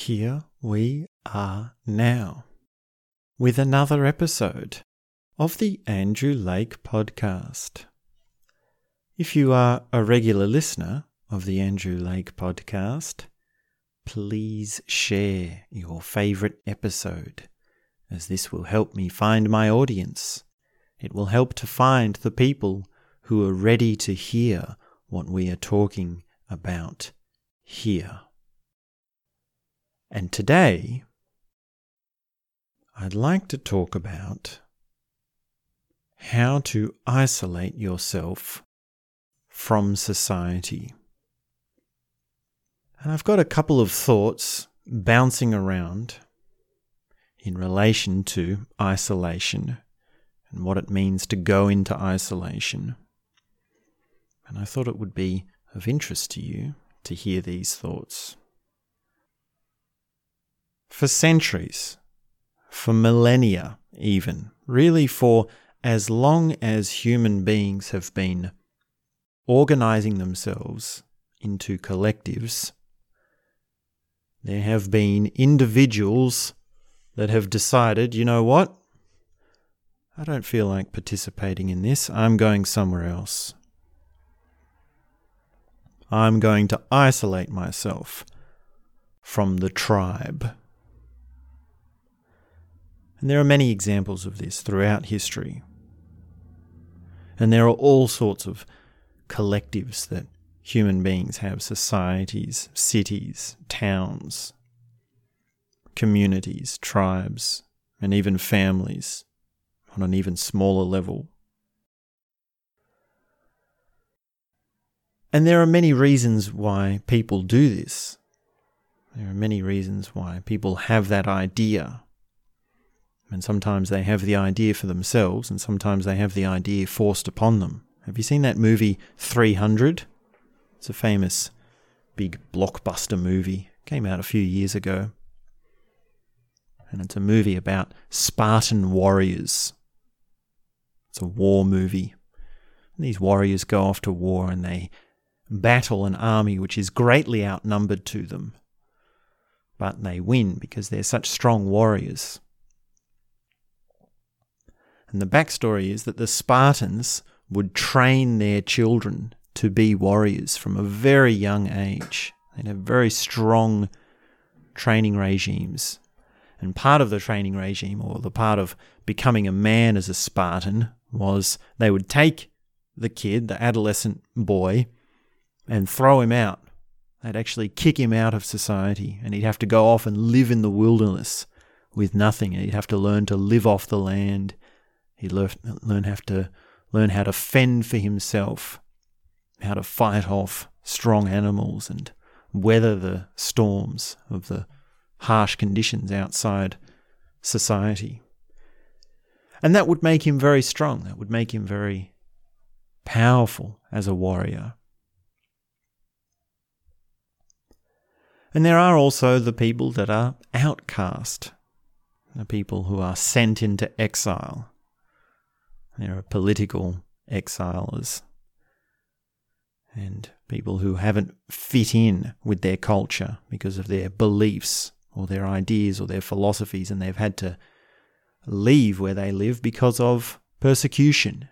here we are now with another episode of the Andrew Lake Podcast. If you are a regular listener of the Andrew Lake Podcast, please share your favourite episode, as this will help me find my audience. It will help to find the people who are ready to hear what we are talking about here. And today, I'd like to talk about how to isolate yourself from society. And I've got a couple of thoughts bouncing around in relation to isolation and what it means to go into isolation. And I thought it would be of interest to you to hear these thoughts. For centuries, for millennia even, really for as long as human beings have been organizing themselves into collectives, there have been individuals that have decided, you know what? I don't feel like participating in this. I'm going somewhere else. I'm going to isolate myself from the tribe. And there are many examples of this throughout history. And there are all sorts of collectives that human beings have societies, cities, towns, communities, tribes, and even families on an even smaller level. And there are many reasons why people do this. There are many reasons why people have that idea and sometimes they have the idea for themselves, and sometimes they have the idea forced upon them. Have you seen that movie 300? It's a famous big blockbuster movie. Came out a few years ago. And it's a movie about Spartan warriors. It's a war movie. And these warriors go off to war and they battle an army which is greatly outnumbered to them. But they win because they're such strong warriors. And the backstory is that the Spartans would train their children to be warriors from a very young age. They'd have very strong training regimes. And part of the training regime, or the part of becoming a man as a Spartan, was they would take the kid, the adolescent boy, and throw him out. They'd actually kick him out of society, and he'd have to go off and live in the wilderness with nothing. And he'd have to learn to live off the land. He learn learn have to learn how to fend for himself, how to fight off strong animals and weather the storms of the harsh conditions outside society. And that would make him very strong. That would make him very powerful as a warrior. And there are also the people that are outcast, the people who are sent into exile. There are political exiles and people who haven't fit in with their culture because of their beliefs or their ideas or their philosophies, and they've had to leave where they live because of persecution.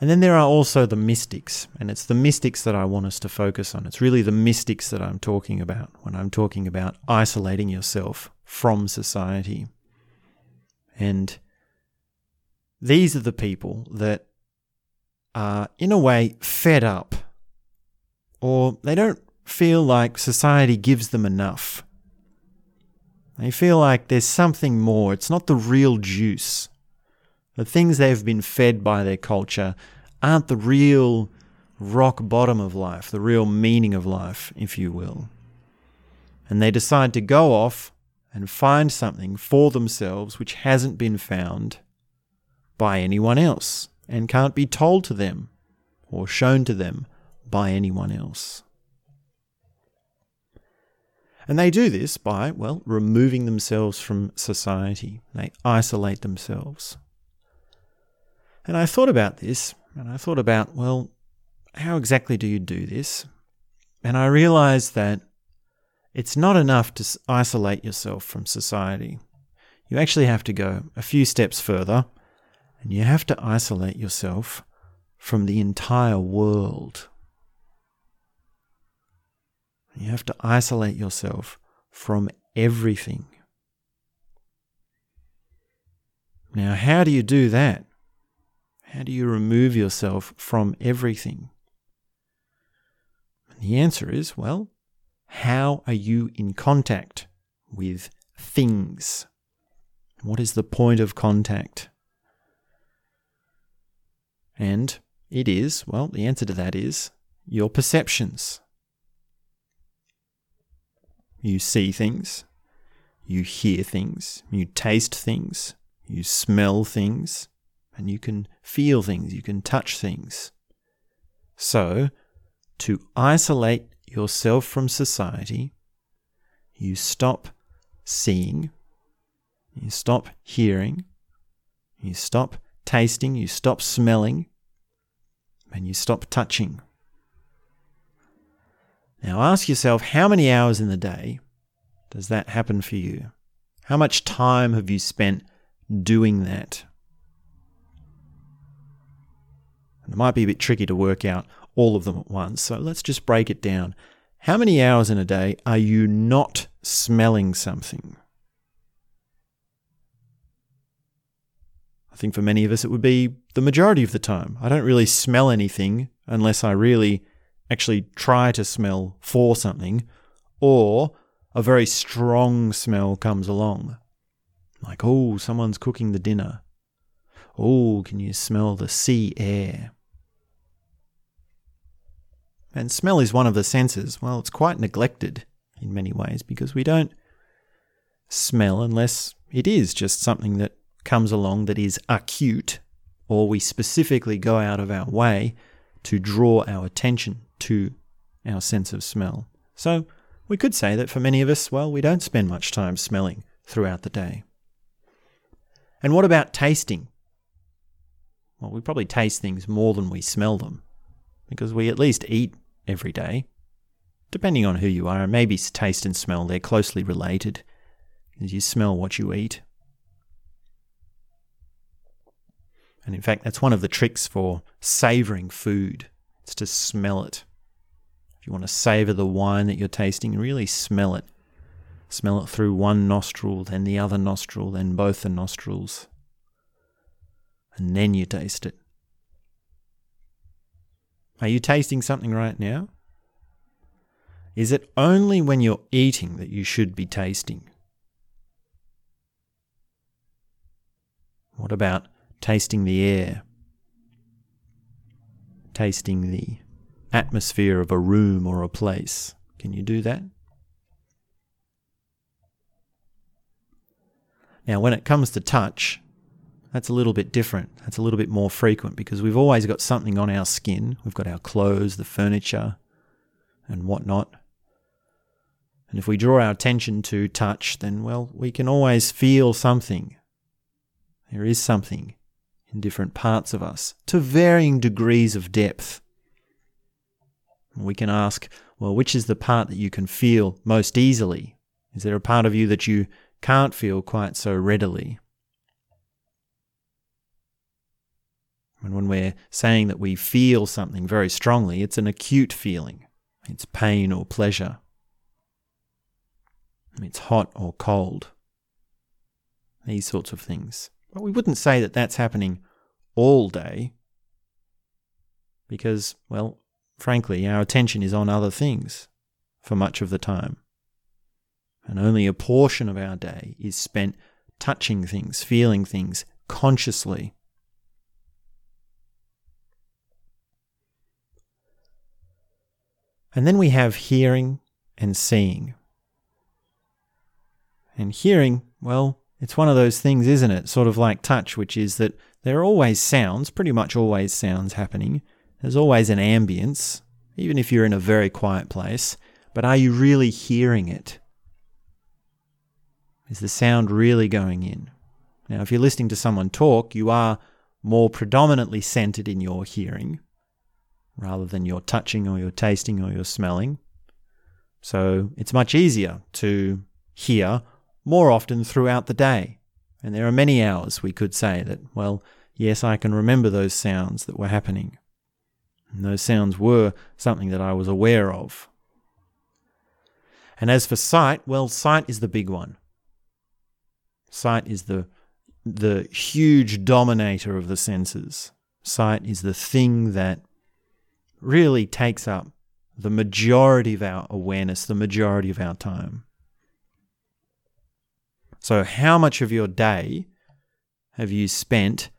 And then there are also the mystics, and it's the mystics that I want us to focus on. It's really the mystics that I'm talking about when I'm talking about isolating yourself from society. And these are the people that are, in a way, fed up, or they don't feel like society gives them enough. They feel like there's something more. It's not the real juice. The things they've been fed by their culture aren't the real rock bottom of life, the real meaning of life, if you will. And they decide to go off and find something for themselves which hasn't been found by anyone else and can't be told to them or shown to them by anyone else. And they do this by, well, removing themselves from society. They isolate themselves. And I thought about this, and I thought about, well, how exactly do you do this? And I realized that it's not enough to isolate yourself from society. You actually have to go a few steps further and you have to isolate yourself from the entire world. You have to isolate yourself from everything. Now, how do you do that? How do you remove yourself from everything? And the answer is well, how are you in contact with things? What is the point of contact? And it is, well, the answer to that is your perceptions. You see things, you hear things, you taste things, you smell things, and you can feel things, you can touch things. So, to isolate yourself from society, you stop seeing, you stop hearing, you stop tasting, you stop smelling, and you stop touching. Now ask yourself how many hours in the day does that happen for you? How much time have you spent doing that? And it might be a bit tricky to work out all of them at once. So let's just break it down. How many hours in a day are you not smelling something? I think for many of us, it would be the majority of the time. I don't really smell anything unless I really actually try to smell for something, or a very strong smell comes along. Like, oh, someone's cooking the dinner. Oh, can you smell the sea air? And smell is one of the senses. Well, it's quite neglected in many ways because we don't smell unless it is just something that comes along that is acute, or we specifically go out of our way to draw our attention to our sense of smell. So, we could say that for many of us, well, we don't spend much time smelling throughout the day. And what about tasting? Well, we probably taste things more than we smell them because we at least eat every day. Depending on who you are, maybe taste and smell, they're closely related. You smell what you eat. And in fact, that's one of the tricks for savoring food. It's to smell it. If you want to savor the wine that you're tasting, really smell it. Smell it through one nostril, then the other nostril, then both the nostrils. And then you taste it. Are you tasting something right now? Is it only when you're eating that you should be tasting? What about tasting the air? Tasting the atmosphere of a room or a place? Can you do that? Now, when it comes to touch, that's a little bit different. That's a little bit more frequent because we've always got something on our skin. We've got our clothes, the furniture, and whatnot. And if we draw our attention to touch, then, well, we can always feel something. There is something in different parts of us to varying degrees of depth. We can ask, well, which is the part that you can feel most easily? Is there a part of you that you can't feel quite so readily? And when we're saying that we feel something very strongly, it's an acute feeling. It's pain or pleasure. It's hot or cold. These sorts of things. But we wouldn't say that that's happening all day because, well, frankly, our attention is on other things for much of the time. And only a portion of our day is spent touching things, feeling things consciously. And then we have hearing and seeing. And hearing, well, it's one of those things, isn't it? Sort of like touch, which is that there are always sounds, pretty much always sounds happening. There's always an ambience, even if you're in a very quiet place. But are you really hearing it? Is the sound really going in? Now, if you're listening to someone talk, you are more predominantly centered in your hearing rather than your touching or your tasting or your smelling. So it's much easier to hear more often throughout the day. And there are many hours we could say that, well, yes, I can remember those sounds that were happening. And those sounds were something that I was aware of. And as for sight, well, sight is the big one. Sight is the the huge dominator of the senses. Sight is the thing that really takes up the majority of our awareness, the majority of our time. So, how much of your day have you spent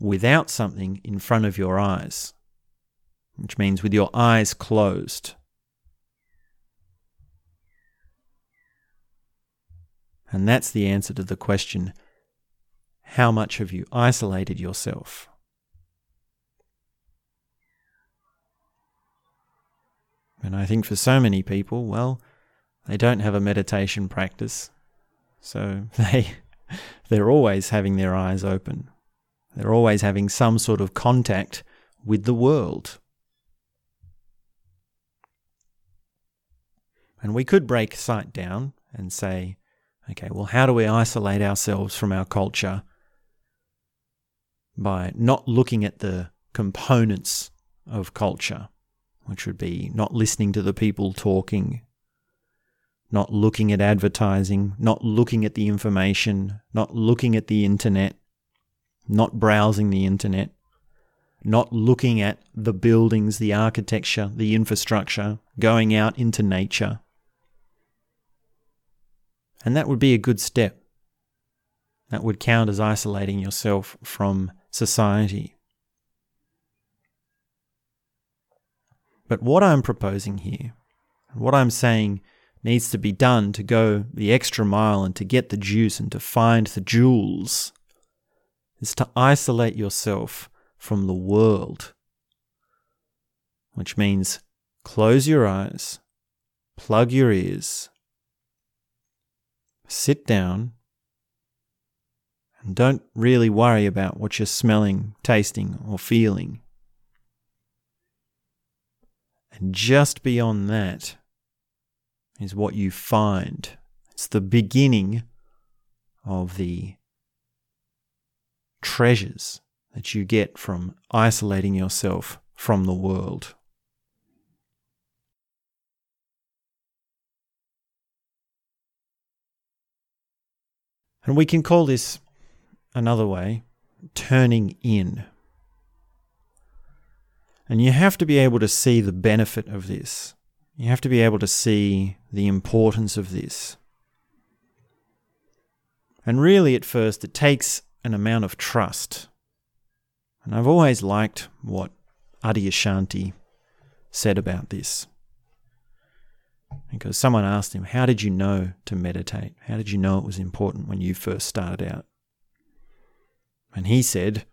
without something in front of your eyes? Which means with your eyes closed. And that's the answer to the question how much have you isolated yourself? And I think for so many people, well, they don't have a meditation practice. So they they're always having their eyes open. They're always having some sort of contact with the world. And we could break sight down and say, okay, well, how do we isolate ourselves from our culture by not looking at the components of culture, which would be not listening to the people talking, not looking at advertising, not looking at the information, not looking at the internet, not browsing the internet, not looking at the buildings, the architecture, the infrastructure, going out into nature. And that would be a good step. That would count as isolating yourself from society. But what I'm proposing here, and what I'm saying needs to be done to go the extra mile and to get the juice and to find the jewels, is to isolate yourself from the world. Which means close your eyes, plug your ears, sit down, and don't really worry about what you're smelling, tasting, or feeling. And just beyond that is what you find. It's the beginning of the treasures that you get from isolating yourself from the world. And we can call this another way turning in. And you have to be able to see the benefit of this. You have to be able to see the importance of this. And really, at first, it takes an amount of trust. And I've always liked what Adyashanti said about this. Because someone asked him, How did you know to meditate? How did you know it was important when you first started out? And he said,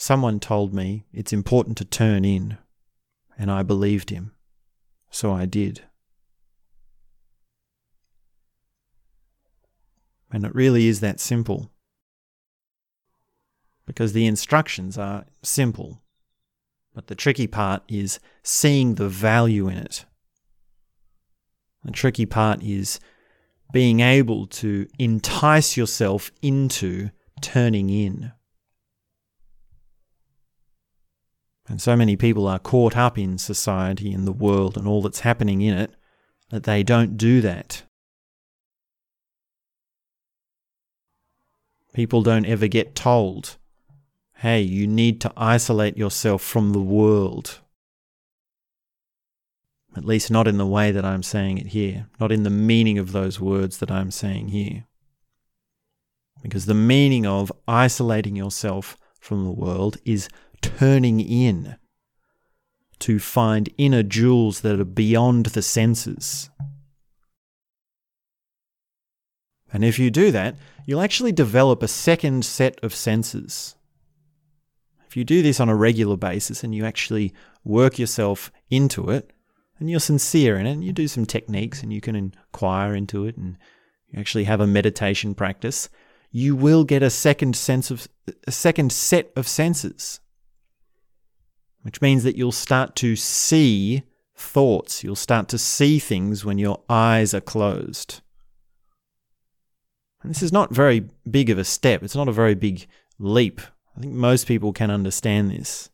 Someone told me it's important to turn in, and I believed him, so I did. And it really is that simple. Because the instructions are simple, but the tricky part is seeing the value in it. The tricky part is being able to entice yourself into turning in. And so many people are caught up in society and the world and all that's happening in it that they don't do that. People don't ever get told, hey, you need to isolate yourself from the world. At least not in the way that I'm saying it here, not in the meaning of those words that I'm saying here. Because the meaning of isolating yourself from the world is turning in to find inner jewels that are beyond the senses. And if you do that, you'll actually develop a second set of senses. If you do this on a regular basis and you actually work yourself into it, and you're sincere in it, and you do some techniques and you can inquire into it, and you actually have a meditation practice, you will get a second sense of a second set of senses which means that you'll start to see thoughts. You'll start to see things when your eyes are closed. And this is not very big of a step, it's not a very big leap. I think most people can understand this.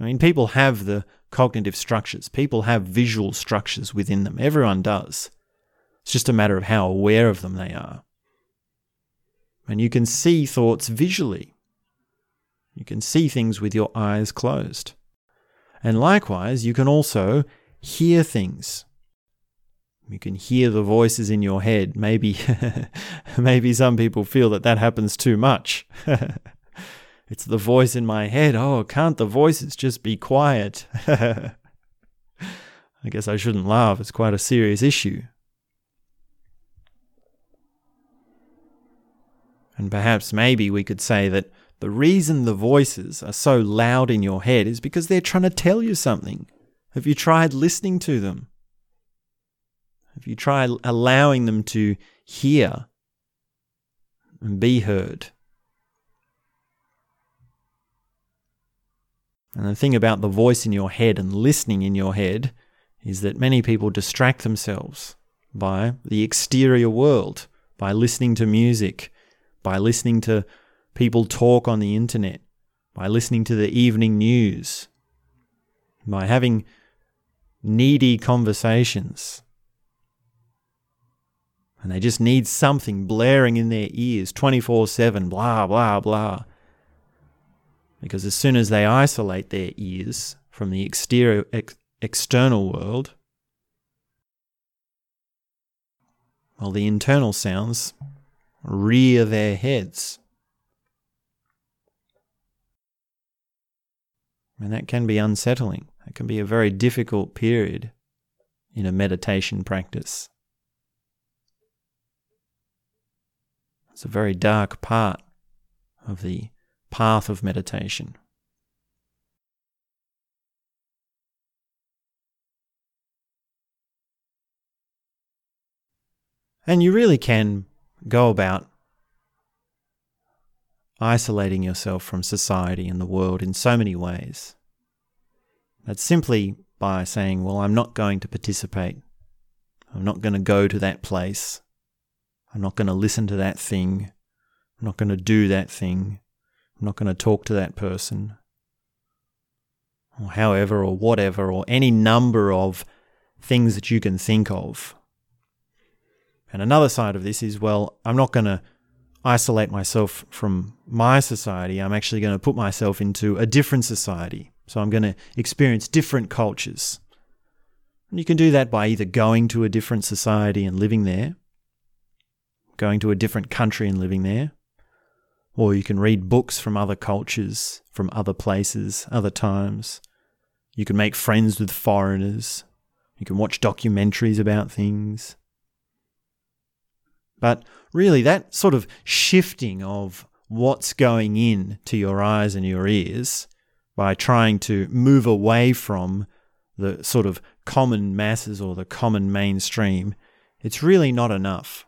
I mean, people have the cognitive structures, people have visual structures within them. Everyone does. It's just a matter of how aware of them they are. And you can see thoughts visually. You can see things with your eyes closed. And likewise, you can also hear things. You can hear the voices in your head. Maybe, maybe some people feel that that happens too much. it's the voice in my head. Oh, can't the voices just be quiet? I guess I shouldn't laugh. It's quite a serious issue. And perhaps maybe we could say that the reason the voices are so loud in your head is because they're trying to tell you something. Have you tried listening to them? Have you tried allowing them to hear and be heard? And the thing about the voice in your head and listening in your head is that many people distract themselves by the exterior world, by listening to music, by listening to people talk on the internet, by listening to the evening news, by having needy conversations. And they just need something blaring in their ears 24 7, blah, blah, blah. Because as soon as they isolate their ears from the exterior, ex- external world, well, the internal sounds rear their heads. And that can be unsettling. It can be a very difficult period in a meditation practice. It's a very dark part of the path of meditation. And you really can go about isolating yourself from society and the world in so many ways. That's simply by saying, Well, I'm not going to participate. I'm not going to go to that place. I'm not going to listen to that thing. I'm not going to do that thing. I'm not going to talk to that person. Or however, or whatever, or any number of things that you can think of. And another side of this is well, I'm not going to isolate myself from my society. I'm actually going to put myself into a different society. So I'm going to experience different cultures. And you can do that by either going to a different society and living there, going to a different country and living there, or you can read books from other cultures, from other places, other times. You can make friends with foreigners. You can watch documentaries about things. But really, that sort of shifting of what's going in to your eyes and your ears by trying to move away from the sort of common masses or the common mainstream, it's really not enough.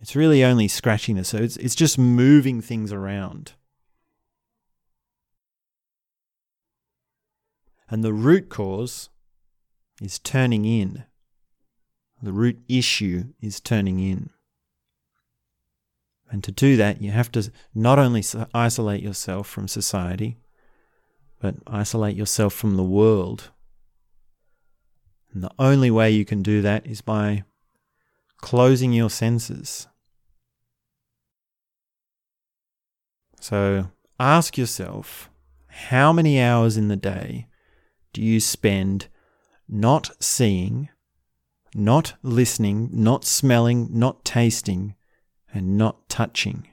It's really only scratching the surface. It's just moving things around. And the root cause is turning in. The root issue is turning in. And to do that, you have to not only isolate yourself from society, but isolate yourself from the world. And the only way you can do that is by closing your senses. So ask yourself how many hours in the day do you spend not seeing, not listening, not smelling, not tasting, and not touching.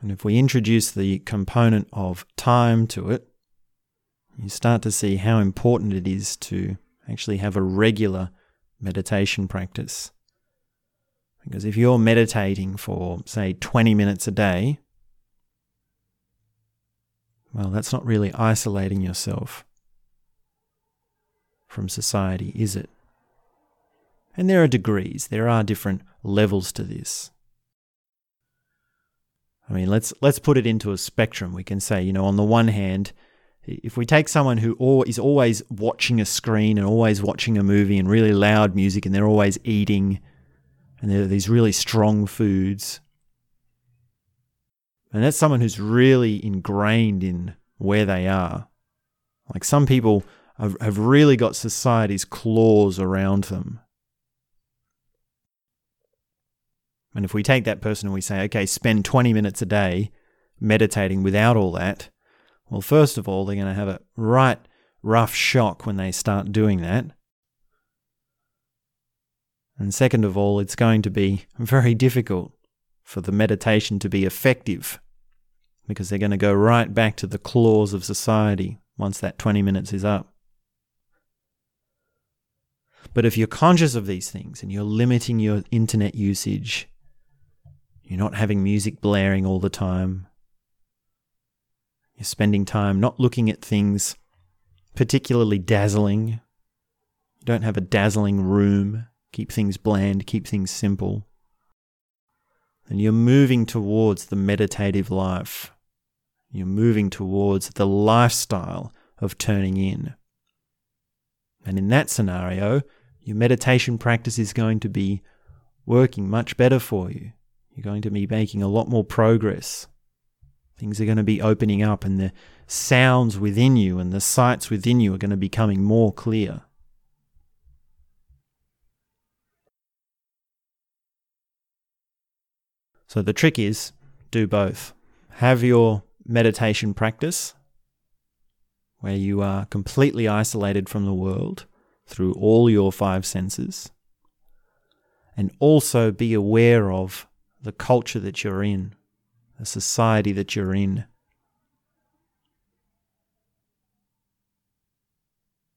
And if we introduce the component of time to it, you start to see how important it is to actually have a regular meditation practice. Because if you're meditating for, say, 20 minutes a day, well, that's not really isolating yourself from society, is it? And there are degrees, there are different levels to this. I mean, let's let's put it into a spectrum. We can say, you know, on the one hand, if we take someone who is always watching a screen and always watching a movie and really loud music and they're always eating and there are these really strong foods, and that's someone who's really ingrained in where they are. Like some people have, really got society's claws around them. And if we take that person and we say, okay, spend 20 minutes a day meditating without all that, well, first of all, they're going to have a right rough shock when they start doing that. And second of all, it's going to be very difficult for the meditation to be effective because they're going to go right back to the claws of society once that 20 minutes is up. But if you're conscious of these things and you're limiting your internet usage, you're not having music blaring all the time, you're spending time not looking at things particularly dazzling, you don't have a dazzling room, keep things bland, keep things simple. And you're moving towards the meditative life. You're moving towards the lifestyle of turning in. And in that scenario, your meditation practice is going to be working much better for you. You're going to be making a lot more progress. Things are going to be opening up, and the sounds within you and the sights within you are going to be becoming more clear. So the trick is do both. Have your meditation practice where you are completely isolated from the world through all your five senses, and also be aware of the culture that you're in, the society that you're in.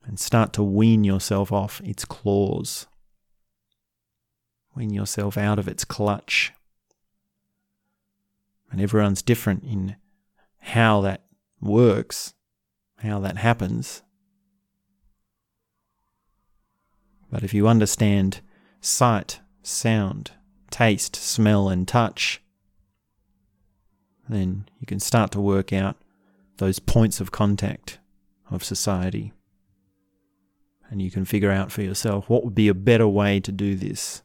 And start to wean yourself off its claws. Wean yourself out of its clutch. And everyone's different in how that works, how that happens. But if you understand sight, sound, taste, smell, and touch, then you can start to work out those points of contact of society. And you can figure out for yourself what would be a better way to do this.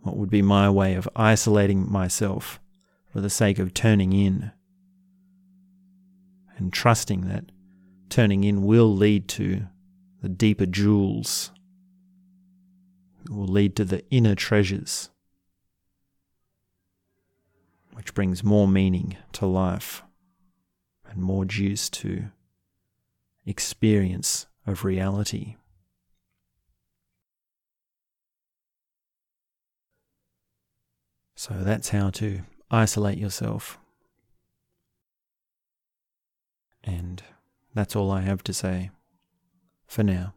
What would be my way of isolating myself for the sake of turning in and trusting that turning in will lead to the deeper jewels, it will lead to the inner treasures, which brings more meaning to life and more juice to experience of reality. So that's how to isolate yourself and that's all I have to say for now.